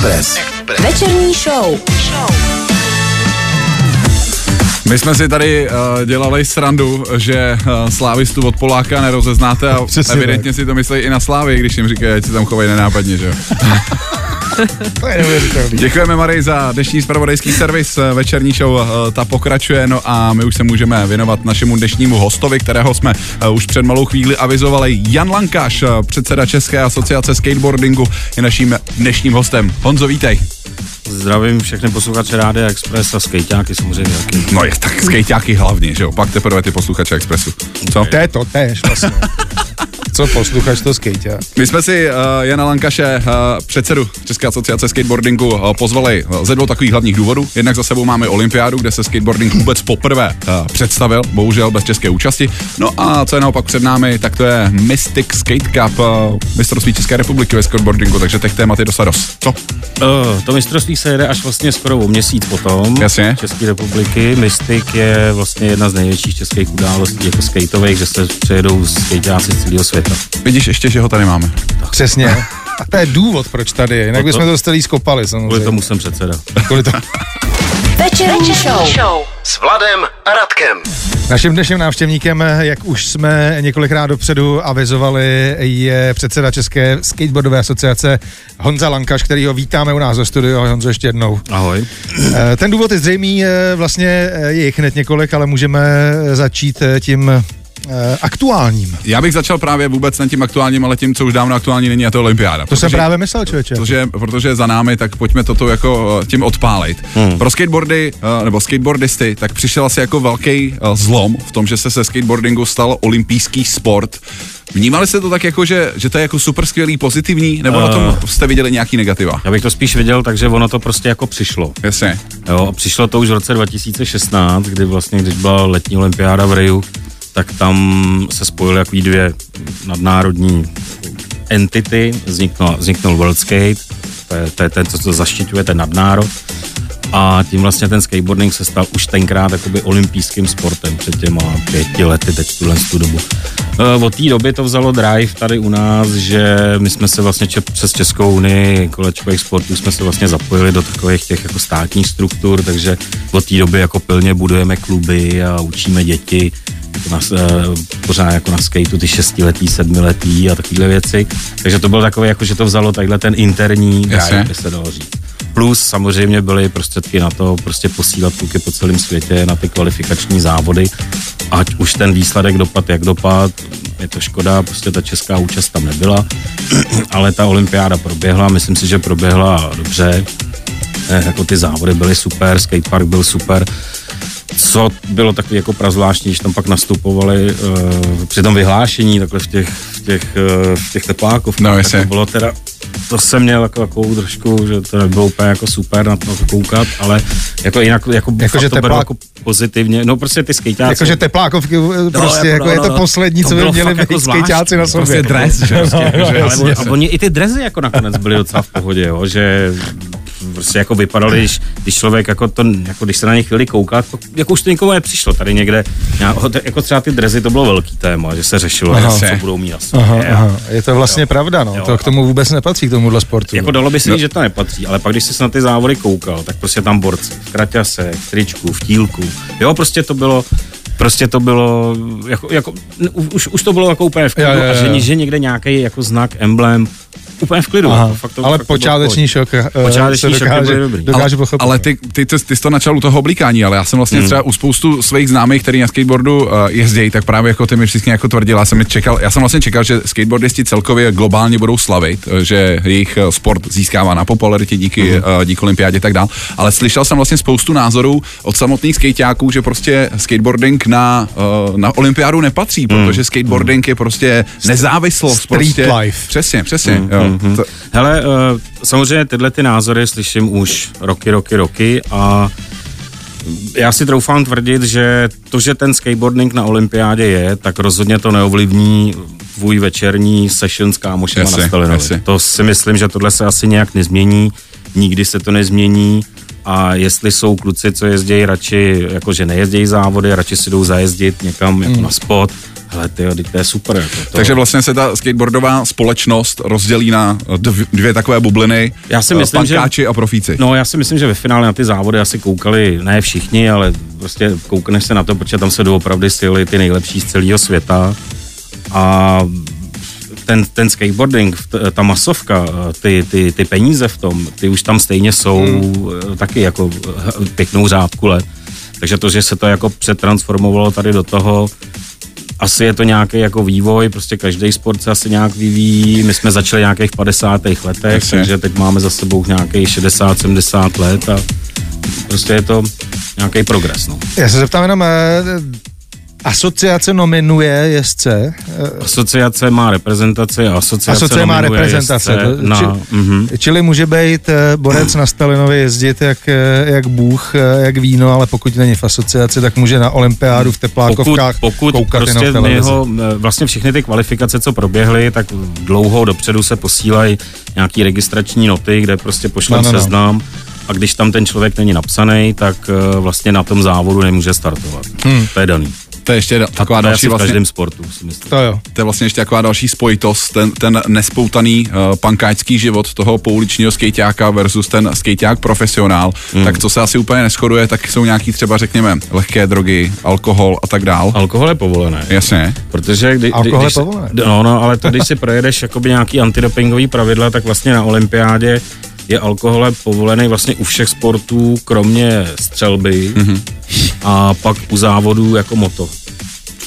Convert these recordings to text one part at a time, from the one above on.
Express. Express. Večerní show. My jsme si tady uh, dělali srandu, že uh, slávistu od Poláka nerozeznáte a Přesně evidentně si to myslí i na Slávy, když jim říkají, ať se tam chovají nenápadně, že jo. To je neuvěřitelný. Děkujeme Marii za dnešní spravodajský servis. Večerní show eh, ta pokračuje, no a my už se můžeme věnovat našemu dnešnímu hostovi, kterého jsme eh, už před malou chvíli avizovali. Jan Lankáš, eh, předseda České asociace skateboardingu, je naším dnešním hostem. Honzo, vítej. Zdravím všechny posluchače Rádia Express a skejťáky samozřejmě taky. No je tak skejťáky hlavně, že jo, pak teprve ty posluchače Expressu. Co? To je to tež vlastně. Co posluchač to skejťa? My jsme si uh, Jana Lankaše, uh, předsedu České asociace skateboardingu, uh, pozvali uh, ze dvou takových hlavních důvodů. Jednak za sebou máme olympiádu, kde se skateboarding vůbec poprvé uh, představil, bohužel bez české účasti. No a co je naopak před námi, tak to je Mystic Skate Cup, mistrovství České republiky ve skateboardingu, takže těch témat je dosa dost. Co? Uh, to mistrovství se jede až vlastně skoro o měsíc potom. Jasně. České republiky. Mystic je vlastně jedna z největších českých událostí jako skateových, že se přejedou skejťáci z celého světa. Vidíš ještě, že ho tady máme. Přesně. A to je důvod, proč tady je. Jinak to- bychom to celý skopali Kvůli samozřejmě. tomu jsem předseda. Kvůli tomu. Večerní show. S Vladem a Radkem. Naším dnešním návštěvníkem, jak už jsme několikrát dopředu avizovali, je předseda České skateboardové asociace Honza Lankaš, který ho vítáme u nás ve studiu. Ahoj, Honzo, ještě jednou. Ahoj. Eh, Ten důvod je zřejmý, eh, vlastně eh, je jich hned několik, ale můžeme začít tím aktuálním. Já bych začal právě vůbec na tím aktuálním, ale tím, co už dávno aktuální není, a to je olympiáda. To jsem právě myslel, člověče. Protože, protože za námi, tak pojďme toto jako eh, tím odpálit. Hmm. Pro skateboardy eh, nebo skateboardisty, tak přišel asi jako velký eh, zlom v tom, že se se skateboardingu stal olympijský sport. Vnímali jste to tak jako, že, že to je jako super skvělý, pozitivní, nebo uh. na tom jste viděli nějaký negativa? Já bych to spíš viděl, takže ono to prostě jako přišlo. Jasně. Jo, a přišlo to už v roce 2016, kdy vlastně, když byla letní olympiáda v Riu, tak tam se spojily jako dvě nadnárodní entity, vzniknul, vzniknul World Skate, to je, to je ten, co to zaštiťuje, ten nadnárod, a tím vlastně ten skateboarding se stal už tenkrát jakoby olympijským sportem před těma pěti lety, teď tuhle tu dobu. E, Od té doby to vzalo drive tady u nás, že my jsme se vlastně če- přes Českou unii kolečkových sportů jsme se vlastně zapojili do takových těch jako státních struktur, takže od té doby jako pilně budujeme kluby a učíme děti jako na, e, pořád jako na skateu ty šestiletý, sedmiletý a takovéhle věci. Takže to bylo takové, jako že to vzalo takhle ten interní drive, by se dalo říct. Plus samozřejmě byly prostředky na to prostě posílat kluky po celém světě na ty kvalifikační závody. Ať už ten výsledek dopad, jak dopad, je to škoda, prostě ta česká účast tam nebyla, ale ta olympiáda proběhla, myslím si, že proběhla dobře. Eh, Jako ty závody byly super, skatepark byl super. Co bylo takový jako prazvláštní, když tam pak nastupovali uh, při tom vyhlášení, takhle v těch, v těch, uh, v těch teplákovkách, No, tak to bylo teda to jsem měl jako takovou trošku, že to nebylo úplně jako super na to koukat, ale jako jinak jako, Jako, že to beru teplák- jako pozitivně, no prostě ty skejťáci. Jakože teplákovky, prostě jako, jako, no, je no, to no. poslední, To co by bylo měli jako být skejťáci na sobě. Prostě dres, že jo, No, no, že- ale a oni i ty drezy jako nakonec byly docela v pohodě, jo, že prostě jako vypadaly, když, když člověk jako to, jako když se na ně chvíli kouká, to, jako už to nikomu nepřišlo tady někde, jako třeba ty drezy, to bylo velký téma, že se řešilo, Aha. co budou mít sobě. Aha, a- aha. Je to vlastně pravda, no. Jo. To k tomu vůbec nepatří, k tomuhle sportu. Jako dalo by se říct, že to nepatří, ale pak, když jsi se na ty závody koukal, tak prostě tam borci v kraťase, v tričku, v tílku. Jo, prostě to bylo, prostě to bylo, jako, jako už, už to bylo jako úplně v klidu Jo, jo, jo. a že, že někde nějaký jako znak, emblém, úplně v klidu. Aha, jako fakt to, ale fakt v počáteční šok eh, Počáteční se šoky dokáže, dobrý. dokáže ale, pochopit. ale ty, ty, ty, ty jsi to načal u toho oblíkání, ale já jsem vlastně hmm. třeba u spoustu svých známých, který na skateboardu uh, jezdí, tak právě jako ty mi všichni jako tvrdil, já jsem, čekal, já jsem vlastně čekal, že skateboardisti celkově globálně budou slavit, eh, že jejich eh, sport získává na popularitě díky, hmm. uh, díky olympiádě a tak dál, ale slyšel jsem vlastně spoustu názorů od samotných skateáků, že prostě skateboarding na, uh, na olympiádu nepatří, Mhm. protože skateboarding je prostě nezávislost. Street prostě, life. Přesně, přesně. Mhm, jo. To, Hele, uh, samozřejmě tyhle ty názory slyším už roky, roky, roky a já si troufám tvrdit, že to, že ten skateboarding na olympiádě je, tak rozhodně to neovlivní tvůj večerní session s kámošema Jasně, na Stalinovi. jasně. To si myslím, že tohle se asi nějak nezmění, nikdy se to nezmění a jestli jsou kluci, co jezdí radši, jakože nejezdějí závody, radši si jdou zajezdit někam jako na spot, hele, ty, to je super. Jako to. Takže vlastně se ta skateboardová společnost rozdělí na dvě, dvě takové bubliny. Já si eh, myslím, že- pankáči a profíci. No, já si myslím, že ve finále na ty závody asi koukali, ne všichni, ale prostě koukneš se na to, protože tam se doopravdy sjeli ty nejlepší z celého světa. A ten, ten skateboarding, ta masovka, ty, ty, ty peníze v tom, ty už tam stejně jsou hmm. taky jako pěknou řádku let. Takže to, že se to jako přetransformovalo tady do toho, asi je to nějaký jako vývoj, prostě každý sport se asi nějak vyvíjí. My jsme začali v nějakých 50. letech, Jasně. takže teď máme za sebou nějakých 60-70 let a prostě je to nějaký progres. No. Já se zeptám jenom, eh, asociace nominuje jezdce, eh, Asociace má reprezentaci a asociace, asociace má reprezentace, to- na, či- mhm. čili může být eh, borec na Stalinovi jezdit jak, eh, jak Bůh, jak víno, ale pokud není v asociaci, tak může na olympiádu v pokud, teplákovkách pokud koukat jenom prostě v my televizi. ho, eh, vlastně všechny ty kvalifikace, co proběhly, tak dlouho dopředu se posílají nějaký registrační noty, kde prostě pošlem No, no, no. seznam a když tam ten člověk není napsaný, tak vlastně na tom závodu nemůže startovat. Hmm. To je daný. To je ještě A taková to je další asi v vlastně, každém sportu, si myslím. To jo. to je vlastně ještě taková další spojitost, ten, ten nespoutaný uh, pankáčský život toho pouličního skejťáka versus ten skejťák profesionál, Hmm. tak co se asi úplně neschoduje, tak jsou nějaký třeba řekněme lehké drogy, alkohol a tak dál. Alkohol je povolené. Jasně. Protože kdy, Alkohol je když, povolené. No, no, ale to, když si projedeš jakoby nějaký antidopingový pravidla, tak vlastně na olympiádě je alkohol je povolený vlastně u všech sportů, kromě střelby Mhm. mm-hmm. A pak u závodů jako moto.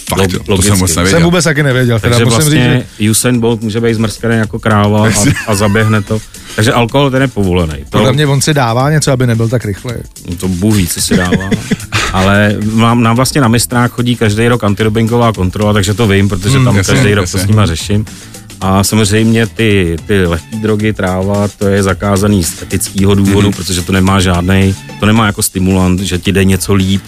Fakt, Log- jo, to logicky. jsem moc nevěděl. Jsem vůbec taky nevěděl, teda Takže musím vlastně říct, že Usain Bolt může být zmrzkaný jako kráva a, a zaběhne to. Takže alkohol ten je povolený. To, podle mě on si dává něco, aby nebyl tak rychlý. to Bůh ví, co si dává. Ale mám, nám vlastně na mistrách chodí každý rok antidopingová kontrola, takže to vím, protože tam jasně, každý rok to s nima řeším. A samozřejmě ty, ty lehké drogy, tráva, to je zakázaný z etického důvodu, mm-hmm. protože to nemá žádný, to nemá jako stimulant, že ti jde něco líp,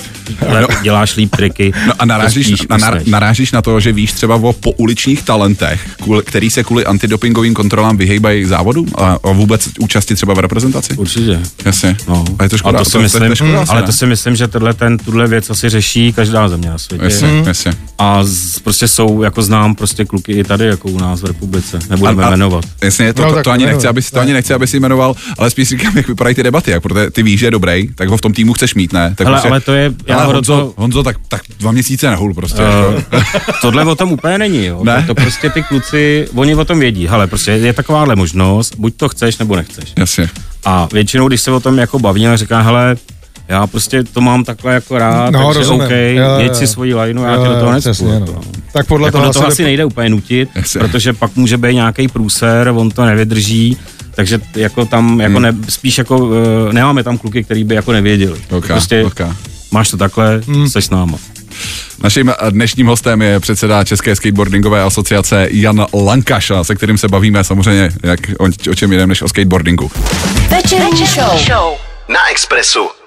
ale děláš líp triky. No a narážíš, na, na, narážíš na to, že víš třeba o pouličních talentech, kvůli- který se kvůli antidopingovým kontrolám vyhejbají závodu a, a vůbec účasti třeba v reprezentaci? Určitě. Jasně. No. A je to škoda. A to si to je- myslím, to škoda, ale ne? to si myslím, že tenhle ten, tuhle věc asi řeší každá země na světě. Jasně, jasně. A z, prostě jsou, jako znám prostě kluky i tady, jako u nás v republice. Nebudeme A- a- jmenovat. Jasně, to, No, to, to, ani nechci, aby si, to ani nechci, aby si jmenoval, ale spíš říkám, jak vypadají ty debaty, jak, protože ty víš, že je dobrý, tak ho v tom týmu chceš mít, ne? Tak Hele, ale to je- já ale Honzo, toho- Honzo, tak, tak dva měsíce nehul prostě. Uh, jako. tohle o tom úplně není, jo. Ne? To, to prostě ty kluci, oni o tom vědí. Hele, prostě je takováhle možnost, buď to chceš, nebo nechceš. Jasně. A většinou, když se o tom jako bavíme, říká, hele, já prostě to mám takhle jako rád, No, takže rozumím. OK, Jo, jo, jeď si svoji lajnu, já tě do toho jako, no. no. Tak podle jako toho toho asi nejde úplně nutit, Jasně. protože pak může být nějaký průser, on to nevydrží, takže jako tam, jako ne, spíš jako, uh, nemáme tam kluky, který by jako nevěděli. Ok, prostě ok. máš to takhle, Hmm. jsi s náma. Naším dnešním hostem je předseda České skateboardingové asociace Jan Lankaš, se kterým se bavíme samozřejmě jak, o, o čem jiném než o skateboardingu. Večerní show. Na Expressu.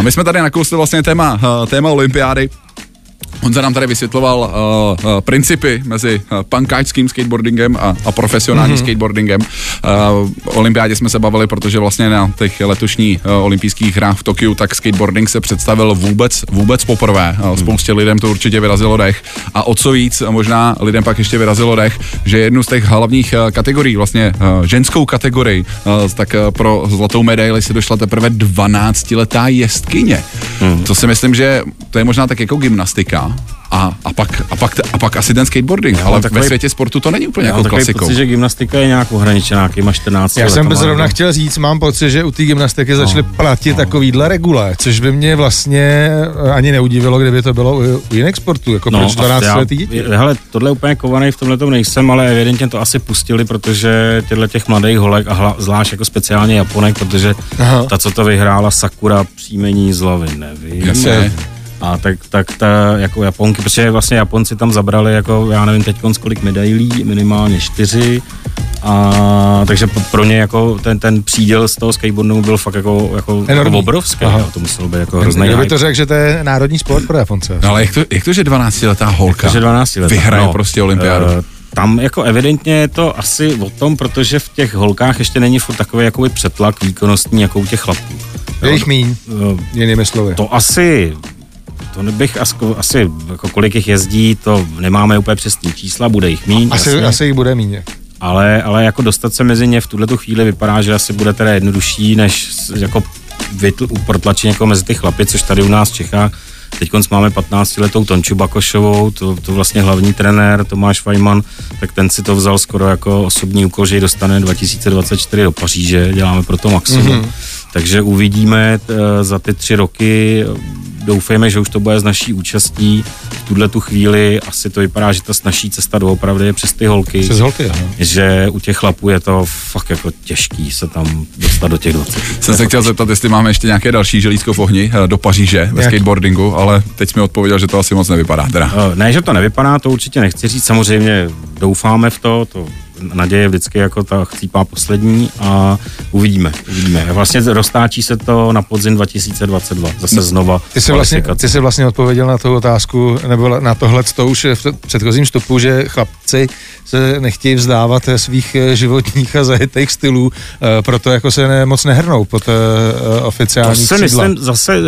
My jsme tady nakousli vlastně téma, eh, téma olympiády. Honza nám tady vysvětloval uh, uh, principy mezi uh, pankáčským skateboardingem a, a profesionálním mm-hmm. skateboardingem. Uh, o olympiádě jsme se bavili, protože vlastně na těch letošních uh, olympijských hrách v Tokiu tak skateboarding se představil vůbec, vůbec poprvé. Uh, spoustě lidem to určitě vyrazilo dech. A o co víc, možná lidem pak ještě vyrazilo dech, že jednu z těch hlavních uh, kategorií, vlastně uh, ženskou kategorii, uh, tak uh, pro zlatou medaili se došla teprve 12-letá jestkyně. Hmm. To si myslím, že to je možná tak jako gymnastika. A, a, pak, a, pak, a pak asi ten skateboarding, ale takový- ve světě sportu to není úplně Já jako takový klasikou. pocit, že gymnastika je nějak ohraničená nějakýma 14 Já jsem letama, zrovna nebo- chtěl říct, mám pocit, že u té gymnastiky začaly platit takovýhle regule, což by mě vlastně ani neudivilo, kdyby to bylo u, u jiných sportů, jako no, proč 12 já- letý děti. Hele, tohle úplně kovaný v tomhle nejsem, ale evidentně to asi pustili, protože těchto těch mladých holek a hla, zvlášť jako speciálně Japonek, protože Aha. ta, co to vyhrála, Sakura příjmení z hlavy, nevím. Jasně. A tak, tak ta jako Japonky, protože vlastně Japonci tam zabrali jako, já nevím teď kolik medailí, minimálně čtyři. A takže pro- ně jako ten, ten příděl z toho skateboardu byl fakt jako, jako, jako obrovský. Aha. Jo, to muselo být jako hrozný Kdyby hype. to řekl, že to je národní sport pro Japonce. No ale jak to, jak to že 12-letá holka Takže 12 let. vyhraje prostě olympiádu? eh, tam jako evidentně je to asi o tom, protože v těch holkách ještě není furt takový jakoby přetlak výkonnostní jako u těch chlapů. Je jich míň, Eh, jinými slovy. To asi to bych asko, asi, jako kolik jich jezdí, to nemáme úplně přesný čísla, bude jich míň. Asi, jasně. asi jich bude míně. ale, ale jako dostat se mezi ně v tuhle chvíli vypadá, že asi bude teda jednodušší, než jako vytl, protlačit někoho mezi ty chlapy, což tady u nás v Čechách Teď máme 15 letou Tonču Bakošovou, to, to vlastně hlavní trenér Tomáš Fajman, tak ten si to vzal skoro jako osobní úkol, že ji dostane 2024 do Paříže, děláme pro to maximum. Mm-hmm. Takže uvidíme t, za ty tři roky, doufejme, že už to bude s naší účastí. V tuhle tu chvíli asi to vypadá, že ta naší cesta doopravdy je přes ty holky. Přes holky, ano. Že u těch chlapů je to fakt jako těžký se tam dostat do těch 20. Jsem se chtěl zeptat, jestli máme ještě nějaké další želízko v ohni eh, do Paříže ve Jak? skateboardingu, ale teď jsi mi odpověděl, že to asi moc nevypadá. Teda. Eh, Ne, že to nevypadá, to určitě nechci říct, samozřejmě doufáme v to, to naděje vždycky jako ta chcípá poslední a uvidíme, uvidíme. Vlastně roztáčí se to na podzim 2022, zase znova. Ty jsi, vlastně, ty jsi vlastně odpověděl na tu otázku, nebo na tohle to už v předchozím vstupu, že chlapci se nechtějí vzdávat svých eh, životních a zajetých stylů, eh, proto jako se ne, moc nehrnou pod eh, To oficiální si křídla. myslím zase,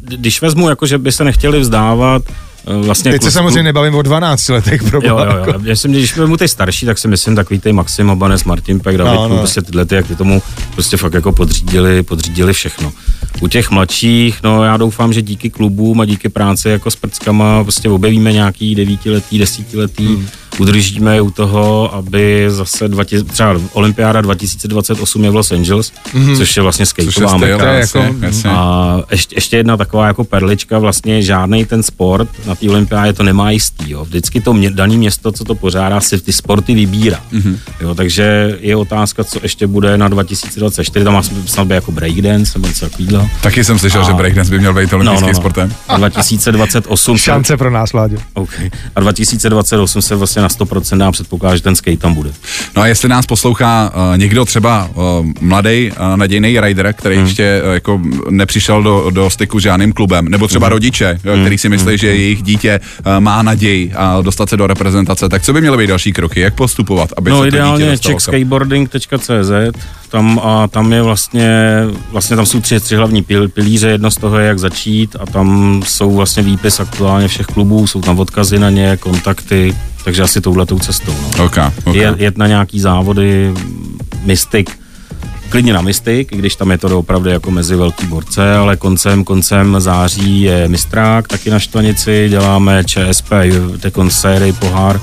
když vezmu, jako, že by se nechtěli vzdávat, vlastně... Teď se klus- samozřejmě nebavím o 12 letech, pro Jo, jo, jo. jako. Já jsem, když vezmu ty starší, tak si myslím takový ty Maxim Abanes, Martin Pek, David no, no. prostě tyhle ty, jak ty tomu prostě fakt jako podřídili, podřídili všechno. U těch mladších, no já doufám, že díky klubům a díky práci jako s prckama prostě objevíme nějaký devítiletý, desítiletý, hmm. udržíme je u toho, aby zase 20, třeba Olympiáda 2028 je v Los Angeles, hmm. což je vlastně skateová meka. je jako- jasně. A ještě, ještě jedna taková jako perlička, vlastně žádný ten sport na té olympiádě to nemá jistý. Jo. Vždycky to mě, daný město, co to pořádá, si ty sporty vybírá. Mm-hmm. Jo, takže je otázka, co ještě bude na 2024, tam má snad být jako breakdance nebo něco takového. Taky jsem slyšel, A- že breakdance by měl být olympijským No, no, no. sportem. A 2028 se, Šance pro nás, Láďo. okay. a 2028 se vlastně na 100% dá předpokládat, že ten skate tam bude. No a jestli nás poslouchá uh, někdo třeba uh, mladý, uh, nadějný rider, který hmm. ještě uh, jako nepřišel do, do styku s žádným klubem, nebo třeba hmm. rodiče, hmm. který si myslí, že jejich dítě uh, má naději a dostat se do reprezentace, tak co by měly být další kroky? Jak postupovat, aby No se to dítě ideálně checkskateboarding.cz, tam, a tam je vlastně, vlastně tam jsou tři, tři hlavní pil, pilíře, jedno z toho je jak začít a tam jsou vlastně výpis aktuálně všech klubů, jsou tam odkazy na ně, kontakty, takže asi touhletou cestou. No. Okay, okay. Je, jet na nějaký závody, Mystic, klidně na Mystic, i když tam je to opravdu jako mezi velký borce, ale koncem, koncem září je Mistrák, taky na Štvanici, děláme ČSP, Tekon sérii pohár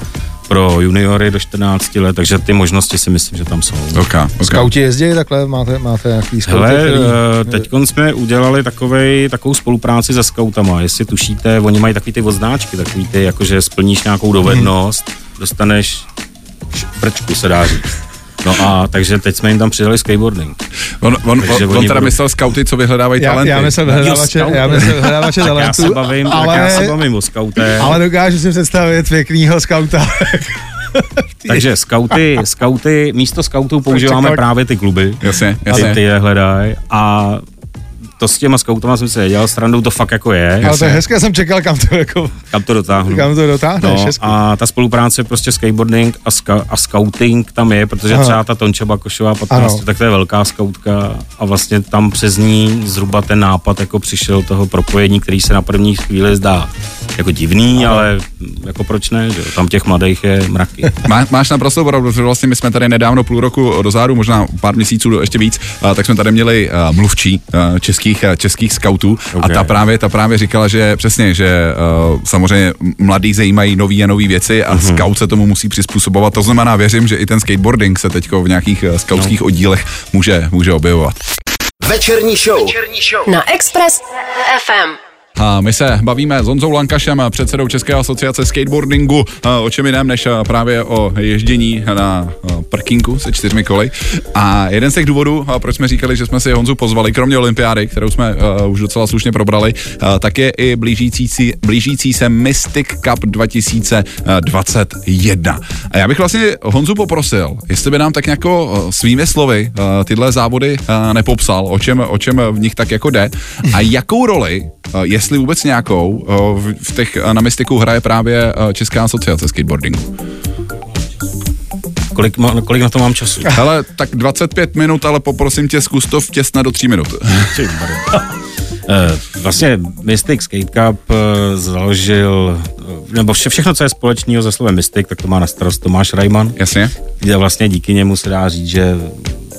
pro juniory do 14 let, takže ty možnosti si myslím, že tam jsou. Okay, okay. Skauti jezdí takhle, máte, máte nějaký skauty, Hele, který... eh, teď jsme udělali takovej, takovou spolupráci se skautama, jestli tušíte, oni mají takový ty odznáčky, takový ty, jakože splníš nějakou dovednost, dostaneš š- prčku, se dá říct. No a takže teď jsme jim tam přidali skateboarding. On, on, Takže on, on teda budou- myslel skauty, co vyhledávají já, talenty. já myslel vyhledávače, já myslel vyhledávače Tak já talentů, se bavím, ale... tak já se bavím o skautech. ale dokážu si představit pěknýho skauta. Takže skauty, skauty, místo skautů používáme právě ty kluby. Jasně, Ty, jasně. ty je hledají. A to s těma skautama jsem se dělal srandu, to fakt jako je. ale to je hezké, jsem čekal, kam to, jako, Kam to dotáhnu. kam to dotáhneš. No, hezky. a ta spolupráce prostě skateboarding a, ska, a scouting tam je, protože Aha. třeba ta Tonča Bakošová 15, Ano. tak to je velká skautka a vlastně tam přes ní zhruba ten nápad jako přišel toho propojení, který se na první chvíli zdá jako divný, Ano. ale jako proč ne, že jo? tam těch mladých je mraky. Má, máš naprosto pravdu, protože vlastně my jsme tady nedávno půl roku dozadu, možná pár měsíců do- ještě víc, tak jsme tady měli mluvčí a, českých, a, českých skautů a Ok. ta právě, ta právě říkala, že přesně, že a, samozřejmě mladí zajímají nový a nový věci a Mhm. scout se tomu musí přizpůsobovat. To znamená, věřím, že i ten skateboarding se teď v nějakých a, skautských No. oddílech může, může objevovat. Večerní show. Večerní show. Na Express FM. A my se bavíme s Honzou Lankašem, předsedou České asociace skateboardingu, o čem jiném než právě o ježdění na parkinku se čtyřmi koly. A jeden z těch důvodů, proč jsme říkali, že jsme si Honzu pozvali, kromě olympiády, kterou jsme už docela slušně probrali, tak je i blížící, blížící se Mystic Cup 2021. A já bych vlastně Honzu poprosil, jestli by nám tak jako svými slovy tyhle závody nepopsal, o čem, o čem v nich tak jako jde a jakou roli jestli vůbec nějakou, o, v, těch a, na Mystiku hraje právě Česká asociace skateboardingu. Kolik, ma- kolik na to mám času? Hele, tak 25 minut, ale poprosím tě, zkus to vtěsnat do 3 minut. Eh, Vlastně Mystic Skate Cup eh, založil, eh, nebo vše, všechno, co je společného se slovem Mystic, tak to má na starost Tomáš Rajman. Jasně. kde vlastně díky němu se dá říct, že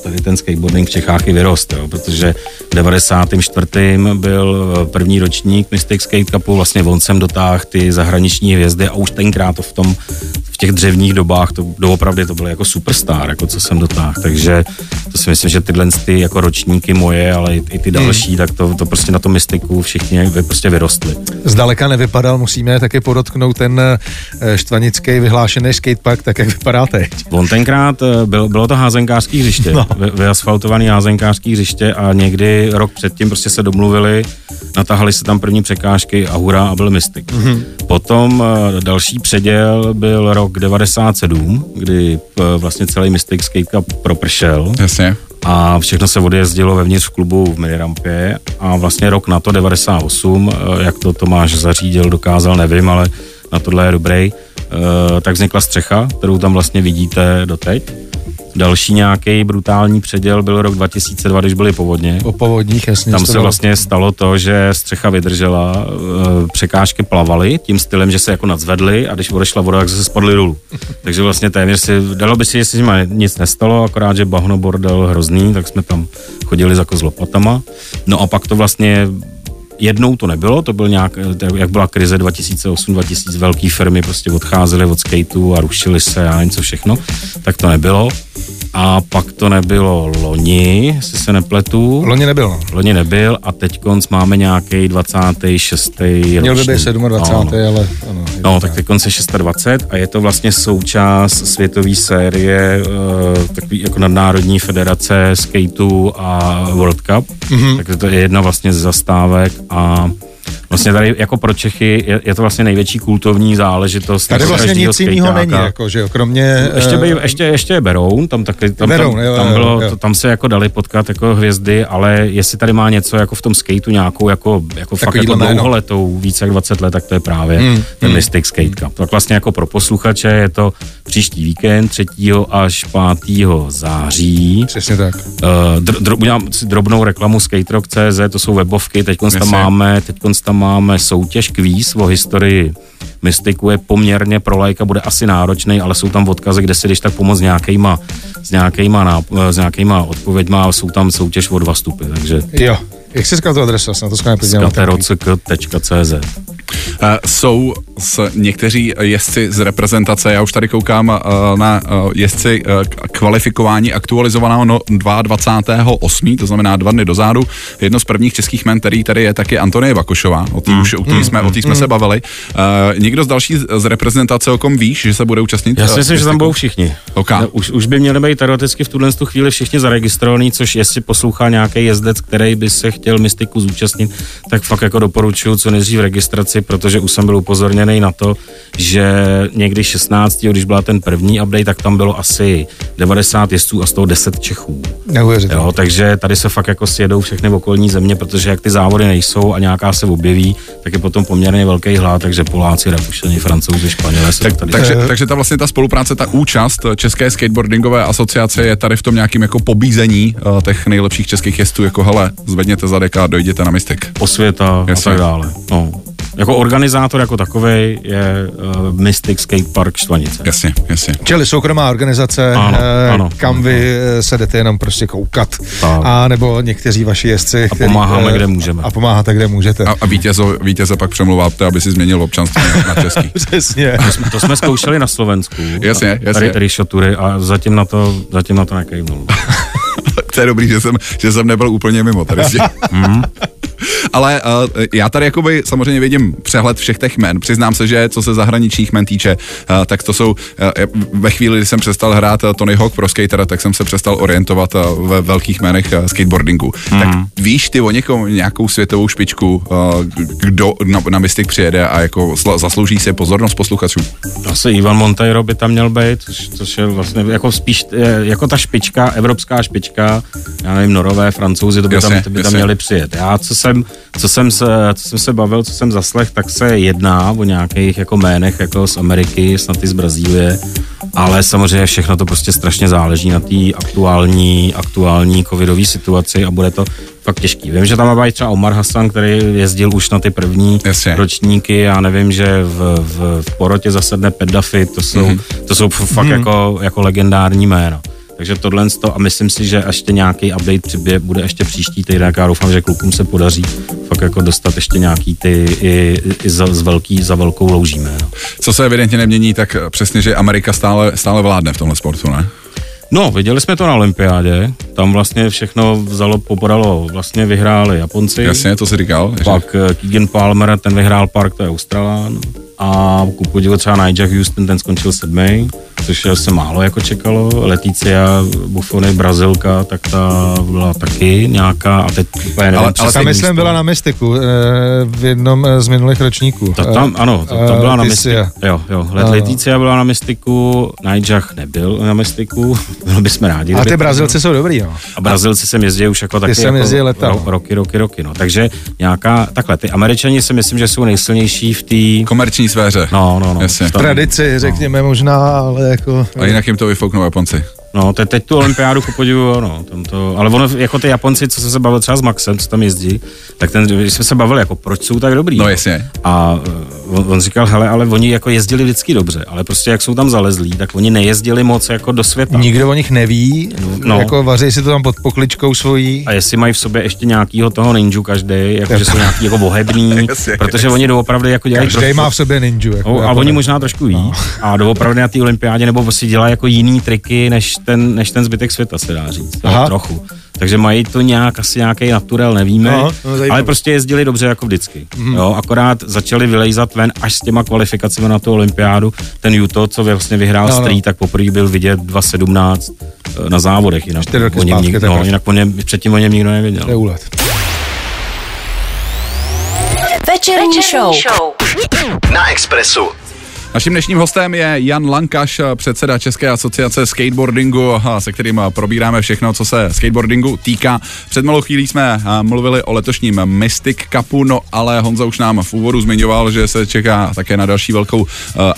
tady ten skateboarding v Čechách i vyrost, jo, protože v 94. byl eh, první ročník Mystic Skate Cupu, vlastně on sem dotáhl ty zahraniční hvězdy a už tenkrát to v tom v těch dřevních dobách, to doopravdy to bylo jako superstar, jako co jsem dotáhl, takže to si myslím, že tyhle ty jako ročníky moje, ale i, i ty další, hmm. tak to, to prostě na tom Mystiku všichni prostě vyrostli. Zdaleka nevypadal, musíme taky podotknout ten eh, štvanický vyhlášený skatepark, tak jak vypadá teď. On tenkrát eh, byl, bylo to házenkářský hřiště, no. vy, vyasfaltovaný házenkářský hřiště a někdy rok předtím prostě se domluvili, natahali se tam první překážky a hurá a byl Mystic. Mm-hmm. Potom eh, další předěl byl rok 97, kdy vlastně celý Mystic Skate Cup propršel Jasně. A všechno se odjezdilo vevnitř v klubu v Minirampě a vlastně rok na to 98, eh, jak to Tomáš zařídil, dokázal, nevím, ale na tohle je dobrý, eh, tak vznikla střecha, kterou tam vlastně vidíte doteď. Další nějaký brutální předěl byl rok 2002, když byly povodně. O povodních, jasně. Tam se vlastně stalo to, že střecha vydržela, eh, překážky plavaly tím stylem, že se jako nadzvedly a když odešla voda, tak se spadly dolů. Takže vlastně téměř si, dalo by si, jestli s nimi nic nestalo, akorát, že bahno bordel hrozný, tak jsme tam chodili za kozlopatama. No a pak to vlastně Jednou to nebylo, to byl nějak, eh, jak byla krize 2008-2000, velké firmy prostě odcházely od skateu a rušily se a něco všechno, tak to nebylo. A pak to nebylo loni, jestli se nepletu. Loni nebyl, no. Loni nebyl a teď konc máme nějaký 26. Měl by být ročník. 27, No, ale ano. No, tak teď konce 26 a je to vlastně součást světové série uh, takový jako nadnárodní federace skateu a World Cup. Mhm. Mm-hmm. Tak to je jedna vlastně z zastávek a vlastně tady jako pro Čechy je, je to vlastně největší kultovní záležitost. Tady jako vlastně nic jiného není, jako, že jo, kromě... Ještě, eh, by, ještě, ještě je Beroun, tam, taky, tam, Beroun, tam, jo, tam, bylo, jo. Tam se jako dali potkat jako hvězdy, ale jestli tady má něco jako v tom skateu nějakou jako, jako fakt jako dlouholetou, více jak 20 let, tak to je právě Hmm, mm, ten Mystic Skate Cup. Tak vlastně jako pro posluchače je to příští víkend 3. až 5. září. Přesně tak. Uh, dr, dr, udělám si drobnou reklamu skaterock.cz, to jsou webovky, teď tam máme, teď tam máme soutěž kvíz o historii Mystiku je poměrně pro lajka, bude asi náročný, ale jsou tam odkazy, kde si když tak pomoct s nějakýma, s nějakýma, náp- s nějakýma odpověďma a jsou tam soutěž o dva vstupy, takže Jo. Jak jsi říkal tu adresu, já se na to podívám. skaterock.cz Uh, jsou s někteří jezdci z reprezentace, já už tady koukám uh, na uh, jezdci k- kvalifikování aktualizovaného no 22.8., to znamená dva dny dozadu. Jedno z prvních českých men, který tady je, tak je Antonie Bakošová, o té už, o té jsme, o té jsme se bavili. Uh, někdo z další z- reprezentace, o kom víš, že se bude účastnit? Já si myslím, že tam budou všichni. Ok. No, Už, už by měli být teoreticky v tuhle tu chvíli všichni zaregistrovaní, což jestli poslouchá nějaký jezdec, který by se chtěl mystiku zúčastnit, tak fakt jako doporučuju co nejdřív registraci, protože už jsem byl upozorněný na to, že někdy 16. když byla ten první update, tak tam bylo asi 90 jezdců a z toho 10 Čechů. Neuvěřitelné. Jo, takže tady se fakt jako sjedou všechny okolní země, protože jak ty závody nejsou a nějaká se objeví, tak je potom poměrně velký hlad, takže Poláci, Rakušani, Francouzi, Španělé se Tak, tady takže, takže ta vlastně ta spolupráce, ta účast České skateboardingové asociace je tady v tom nějakým jako pobízení uh, těch nejlepších českých jezdců, jako hele, zvedněte zadek a dojděte na mistik. osvěta Jasně. a tak dále. No. Jako organizátor jako takový je uh, Mystic Skate Park Štvanice. Jasně, jasně. Čili soukromá organizace, Ano, eh, ano. kam vy eh, se jdete jenom prostě koukat. Tak. A nebo někteří vaši jezdci. A pomáháme, kde můžeme. A pomáháte, kde můžete. A, a vítězo, vítěze pak přemluváte, aby si změnil občanství na, na český. Přesně. To jsme, to jsme zkoušeli na Slovensku. Jasně, jasně. Tady, tady šotury a zatím na to, zatím na to nekejvnul. to je dobrý, že jsem, že jsem nebyl úplně mimo tady. tím. Ale uh, já tady jakoby samozřejmě vidím přehled všech těch men. Přiznám se, že co se zahraničních men týče, uh, tak to jsou, uh, ve chvíli, kdy jsem přestal hrát uh, Tony Hawk pro skatera, tak jsem se přestal orientovat uh, ve velkých jménech uh, skateboardingu. Tak víš ty o někom nějakou světovou špičku, uh, kdo na, na Mystic přijede a jako sla, zaslouží si pozornost posluchačů? Asi Ivan Monteiro by tam měl být, což, což je vlastně jako spíš jako ta špička, evropská špička, já nevím, Norové, Francouzi, to by, Jasně, tam, to by tam jasně. měli přijet. Já, co jsem jsem, co jsem, se, co jsem se bavil, co jsem zaslech, tak se jedná o nějakých jako jménech jako z Ameriky, snad i z Brazílie, ale samozřejmě všechno to prostě strašně záleží na té aktuální, aktuální covidové situaci a bude to fakt těžký. Vím, že tam má třeba Omar Hassan, který jezdil už na ty první Jasně. ročníky, já nevím, že v, v, v porotě zasedne Pedafy, to jsou, mm-hmm. to jsou fakt jako, jako legendární jména. Takže tohle to a myslím si, že ještě nějaký update přibě bude ještě příští týden, jak já doufám, že klukům se podaří fakt jako dostat ještě nějaký ty i, i za, z velký, za velkou loužíme. No. Co se evidentně nemění, tak přesně, že Amerika stále, stále vládne v tomhle sportu, ne? No, viděli jsme to na olympiádě, tam vlastně všechno vzalo, popodalo, vlastně vyhráli Japonci. Jasně, to si říkal. Pak eh, Keegan Palmer, ten vyhrál park, to je Australán. A ku podivu třeba Nigel Houston, ten skončil sedmý, což se málo jako čekalo. Leticia Buffony, Brazilka, tak ta byla taky nějaká, a teď úplně nevím Ale- ale Ta myslím místo. byla na mystiku eh, v jednom eh, z minulých ročníků. To tam, ano, to, to byla na Mystiku. Jo, jo. Let. Leticia byla na mystiku, Nigel nebyl na mystiku, byli bychom rádi. A ty Brazilci jsou dobrý, no. A Brazilci sem jezdí už jako taky sem jako jezdí leta, ro, no. roky, roky, roky. No. Takže nějaká, takhle, ty Američani si myslím, že jsou nejsilnější v té, Komerční sféře. no, no, no. Jasně. Tradici, řekněme možná, ale jako... A jinak jim to vyfouknou Japonci. No, te, teď tu olympiádu ku podivu, ano, tam to, ale ono, jako ty Japonci, co jsem se bavil třeba s Maxem, co tam jezdí, tak ten, když jsme se bavili, jako proč jsou tak dobrý. No jasně. A on, on, říkal, hele, ale oni jako jezdili vždycky dobře, ale prostě jak jsou tam zalezlí, tak oni nejezdili moc jako do světa. Nikdo o nich neví, No. no. jako vaří si to tam pod pokličkou svojí. A jestli mají v sobě ještě nějakýho toho ninju každý, jako že jsou nějaký jako bohebný, Jasně, protože oni doopravdy jako dělají Každý má v sobě ninju. Jako, No, a jako oni možná trošku víc. No. A doopravdy na té olympiádě nebo prostě dělají jako jiný triky, než ten, než ten zbytek světa, se dá říct. Aha. Trochu. Takže mají to nějak asi nějaký naturel, nevíme, No, no, zajímavé. ale prostě jezdili dobře jako vždycky. Mm. Jo, akorát začali vylejzat ven až s těma kvalifikacemi na tu olympiádu. Ten Juto, co vlastně vyhrál No, no, no. Street, tak poprvé byl vidět 2.17 eh, na závodech. Jinak Čtyři roky o něm, zpátky, nik, tak no, jinak o něm, předtím o něm nikdo nevěděl. To je úlet. Večerní show. Na Expressu. Naším dnešním hostem je Jan Lankaš, předseda České asociace skateboardingu, se kterým probíráme všechno, co se skateboardingu týká. Před malou chvílí jsme mluvili o letošním Mystic Cupu, no ale Honza už nám v úvodu zmiňoval, že se čeká také na další velkou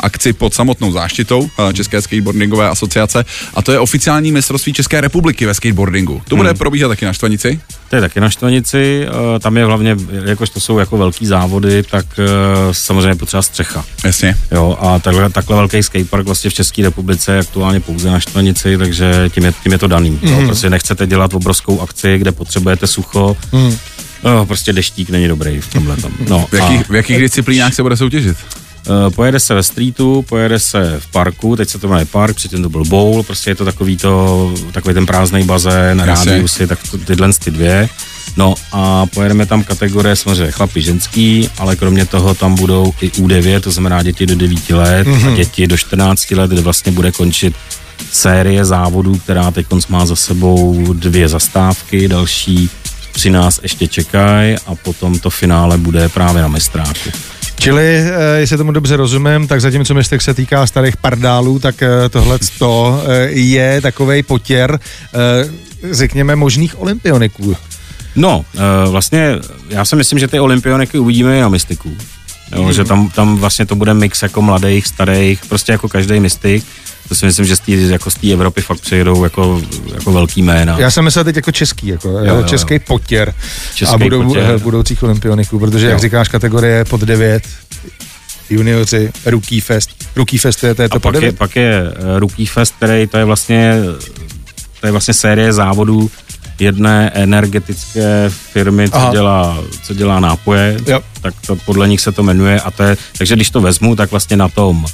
akci pod samotnou záštitou České skateboardingové asociace a to je oficiální mistrovství České republiky ve skateboardingu. To bude Hmm. probíhat taky na Štvanici? To je taky na Štvanici, tam je hlavně, jakož to jsou jako velký závody, tak eh, samozřejmě potřeba střecha. Jasně. Jo, a takhle, takhle velký skatepark vlastně v České republice je aktuálně pouze na Štvanici, takže tím je, tím je to daný. Mm. Jo, prostě nechcete dělat obrovskou akci, kde potřebujete sucho. Mm. No, prostě deštík není dobrý v tomhle. Tom. No, V jakých, v jakých disciplínách se bude soutěžit? Uh, pojede se ve streetu, pojede se v parku, teď se to jmenuje park, předtím to byl bowl, prostě je to takový, to, takový ten prázdný bazén, rádiusy, tak to, tyhle ty dvě. No a pojedeme tam kategorie samozřejmě chlapi ženský, ale kromě toho tam budou i U9, to znamená děti do 9 let mm-hmm. a děti do 14 let, kde vlastně bude končit série závodů, která teď má za sebou dvě zastávky, další při nás ještě čekají a potom to finále bude právě na mistráku. Čili, eh, jestli tomu dobře rozumím, tak zatímco mistek se týká starých pardálů, tak eh, tohle je takovej potěr, eh, řekněme, možných olympioniků. No, eh, vlastně já si myslím, že ty olympioniky uvidíme i na mystiku. Jo, mm. že tam, tam vlastně to bude mix jako mladých, starých, prostě jako každý mystik. To si myslím, že z té jako z té Evropy fakt přijedou jako, jako velký jména. Já jsem myslel teď jako český, jako jo, jo, jo. český potěr Český a budou, potěr. eh, budoucích olympioniků, protože, jak Jo. říkáš, kategorie pod 9, junioři, Rookie Fest. Rookie Fest je to, je to A pod pak je, 9? pak je eh, Rookie Fest, který to je vlastně to je vlastně série závodů jedné energetické firmy, co Aha. dělá, co dělá nápoje, Jo. tak to podle nich se to jmenuje a to je, takže když to vezmu, tak vlastně na tom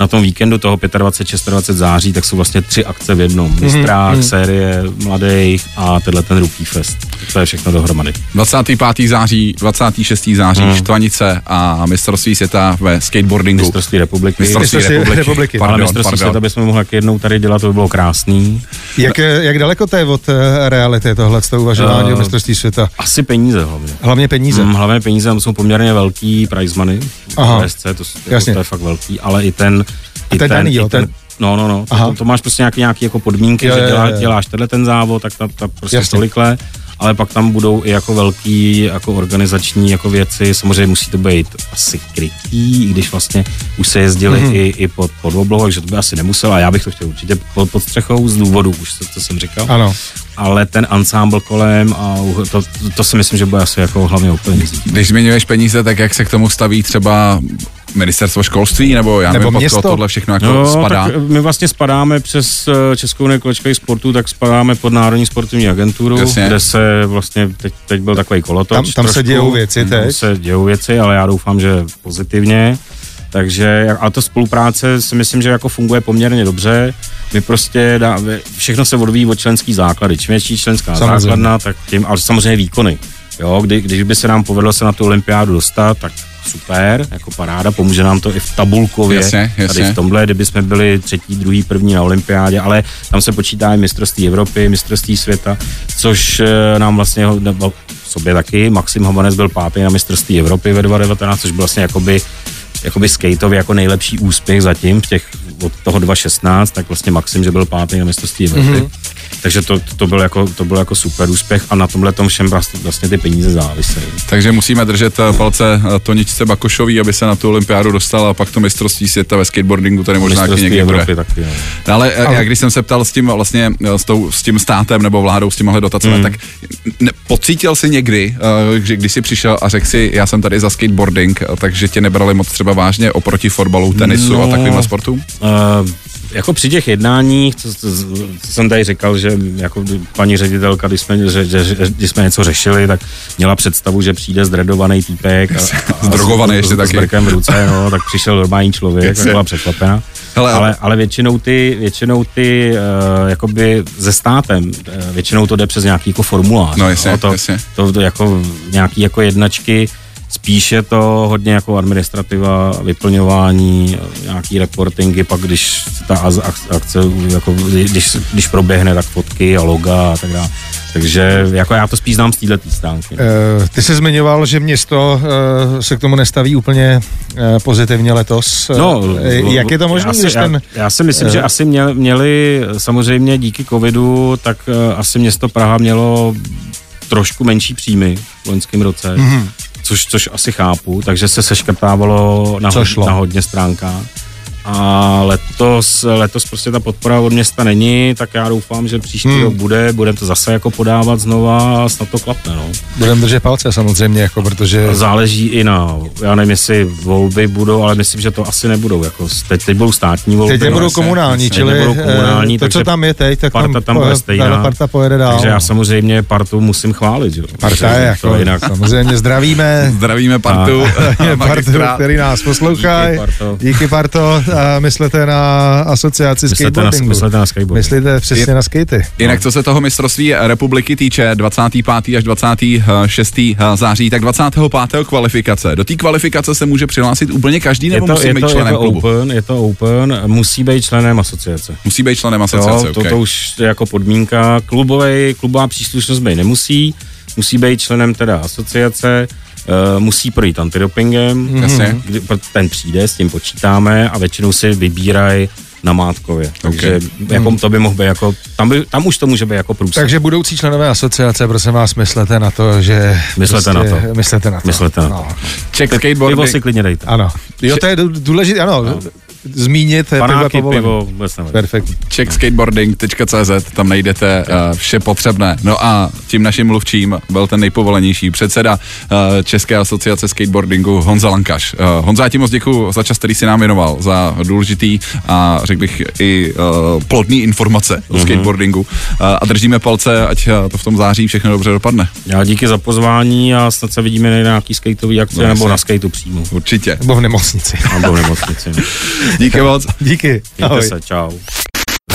na tom víkendu toho 25. 26. září, tak jsou vlastně tři akce v jednom. Mistrák, mm-hmm. série mladých a tenhle ten Rookie Fest. To je všechno dohromady. 25. září, 26. září, Hmm. Štvanice a mistrovství světa ve skateboardingu. Mistrovství republiky. Mistrovství Mistrovství republiky. republiky. ale Pardon, mistrovství pardon. světa bychom mohli jednou tady dělat, to by bylo krásný. Jak, jak daleko to je od eh, reality tohle, to uvažování Eh, o mistrovství světa? Asi peníze hlavně. Hlavně peníze. Mm, hlavně peníze tam jsou poměrně velký prize money. Aha. VSC, to, jako, Jasně. to je fakt velký, ale i ten... I to je daný, i jo, ten, ten- No, no, no, Aha. to, to, máš prostě nějaký, nějaký jako podmínky, Jo, že jo, dělá, jo. děláš tenhle ten závod, tak ta, ta prostě Jasně. tolikle. ale pak tam budou i jako velký jako organizační jako věci, samozřejmě musí to být asi krytý, i když vlastně už se jezdili mm-hmm. i, i pod, pod oblohou, takže to by asi nemuselo a já bych to chtěl určitě pod, pod střechou z důvodu, už to, co jsem říkal. Ano. Ale ten ansámbl kolem a to, to, to si myslím, že bude asi jako hlavně penězích. Když zmiňuješ peníze, tak jak se k tomu staví třeba ministerstvo školství, nebo já Nebo nevím, pod město? koho tohle všechno jako No, spadá? tak my vlastně spadáme přes eh, Českou unii kolečkových sportů, tak spadáme pod Národní sportovní agenturu, Jasně. kde se vlastně, teď, teď byl takový kolotoč. Tam- tam se dějou věci teď. Tam se dějou věci, ale já doufám, že pozitivně. Takže, a ta spolupráce si myslím, že jako funguje poměrně dobře. My prostě, dá, všechno se odvíjí od členský základy. Čím větší členská Samozřejmě. základna, tak tím, ale samozřejmě výkony. Jo, kdy, když by se nám povedlo se na tu olympiádu dostat, tak super, jako paráda, pomůže nám to i v tabulkově, Jasně, jasně. tady v tomhle, kdyby jsme byli třetí, druhý, první na olympiádě, ale tam se počítá i mistrovství Evropy, mistrovství světa, což eh, nám vlastně, sobě taky, Maxim Havanec byl pátý na mistrovství Evropy ve 2019, což byl vlastně jakoby jakoby skateově jako nejlepší úspěch zatím v těch od toho 2016, tak vlastně Maxim, že byl pátý na mistrovství Evropy. Mm-hmm. Takže to, to, byl jako, to byl jako super úspěch a na tomhle tom všem vlastně, vlastně ty peníze závisejí. Takže musíme držet eh, palce eh, Toničce Bakošový, aby se na tu olympiádu dostala a pak to mistrovství světa ve skateboardingu tady možná taky Mistrovství někdy bude. Evropy taky, no. Ale, ale já když jsem se ptal s tím vlastně, eh, s, tou, s tím státem nebo vládou, s těmihle dotacemi, mm. tak ne, pocítil jsi někdy, eh, že když jsi přišel a řekl si, já jsem tady za skateboarding, eh, takže tě nebrali moc třeba vážně oproti fotbalu, tenisu no. a No. takovýmhle sportům? Uh, jako při těch jednáních, co, co, co jsem tady říkal, že jako paní ředitelka, když jsme, že, že, když jsme něco řešili, tak měla představu, že přijde zdredovaný týpek. A, a, Zdrogovaný s- ještě s, taky. S brkem v ruce, no, tak přišel normální člověk, tak byla překvapena. Hele, ale, ale většinou ty, většinou ty uh, jakoby ze státem, uh, většinou to jde přes nějaký jako formulář. No, jasně, to, jasně. To, to, jako nějaký jako jednačky, spíš je to hodně jako administrativa, vyplňování, nějaký reportingy, pak když ta akce, jako, když, když proběhne, tak fotky a loga a tak dále. Takže jako já to spíš znám z této stránky. Eh, Ty jsi zmiňoval, že město eh, se k tomu nestaví úplně eh, pozitivně letos. No, Jak je to možné, já si, ten... já, já si myslím, že asi měli, měli samozřejmě díky covidu, tak asi město Praha mělo trošku menší příjmy v loňském roce, Mhm. mm-hmm. Což, což asi chápu, takže se seškrtávalo na, Co šlo. na hodně stránkách. A letos, letos prostě ta podpora od města není, tak já doufám, že příští Hmm. rok bude, budeme to zase jako podávat znova a snad to klapne, no. Budeme držet palce samozřejmě, jako protože... Záleží i na, já nevím, jestli volby budou, ale myslím, že to asi nebudou. Jako teď, teď budou státní volby. Teď nebudou jasně, komunální, jasně. čili Nebudou komunální, eh, to, co tam je teď, tak parta tam bude stejná. ta parta pojede dál. Takže já samozřejmě partu musím chválit. Jo. Parta je jako, to jinak. samozřejmě zdravíme Zdravíme partu. partu, magistra. který nás poslouchají. Díky, Parto. Díky, Parto. A myslete na asociaci Myslete na, skateboardingu. myslete na skateboard. Myslíte přesně na skatey. Jinak co se toho mistrovství republiky týče, 25. až 26. září, tak 25. kvalifikace. Do té kvalifikace se může přihlásit úplně každý, je nebo to, musí je být to, je členem to klubu? open, je to open, musí být členem asociace. Musí být členem asociace, Jo, to, okay. to už je jako podmínka. Klubovej, klubová příslušnost být nemusí, musí být členem teda asociace, uh, musí projít antidopingem, Jasně. kdy, ten přijde, s tím počítáme a většinou si vybírají na Mátkově. Takže jako, to by mohl být jako, tam, by, tam už to může být jako průsled. Takže budoucí členové asociace, prosím vás, myslete na to, že... Myslete na to. Myslete na to. Myslete na to. No. Pivo skateboarding. si klidně dejte. Ano. Jo, to je dů- důležité, ano. Zmínit pivo Panáky, povolené. pivo, vůbec. Perfektní. checkskateboarding.cz, tam najdete uh, vše potřebné. No a tím naším mluvčím byl ten nejpovolenější předseda uh, České asociace skateboardingu Honza Lankaš. Uh, Honza, já ti moc děkuji za čas, který si nám věnoval, za důležitý a řekl bych i uh, plodný informace o Mhm. skateboardingu uh, a držíme palce, ať uh, to v tom září všechno dobře dopadne. Já díky za pozvání a snad se vidíme na nějaký skateový akce No, nebo na skateu přímo. Určitě. Nebo v nemocnici. Nebo v nemocnici. Díky moc. Díky. Mějte Ahoj. se, čau.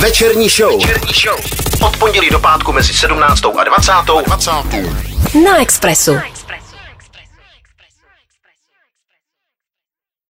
Večerní show. Večerní show. Od pondělí do pátku mezi 17. a 20. 20. Na Expressu.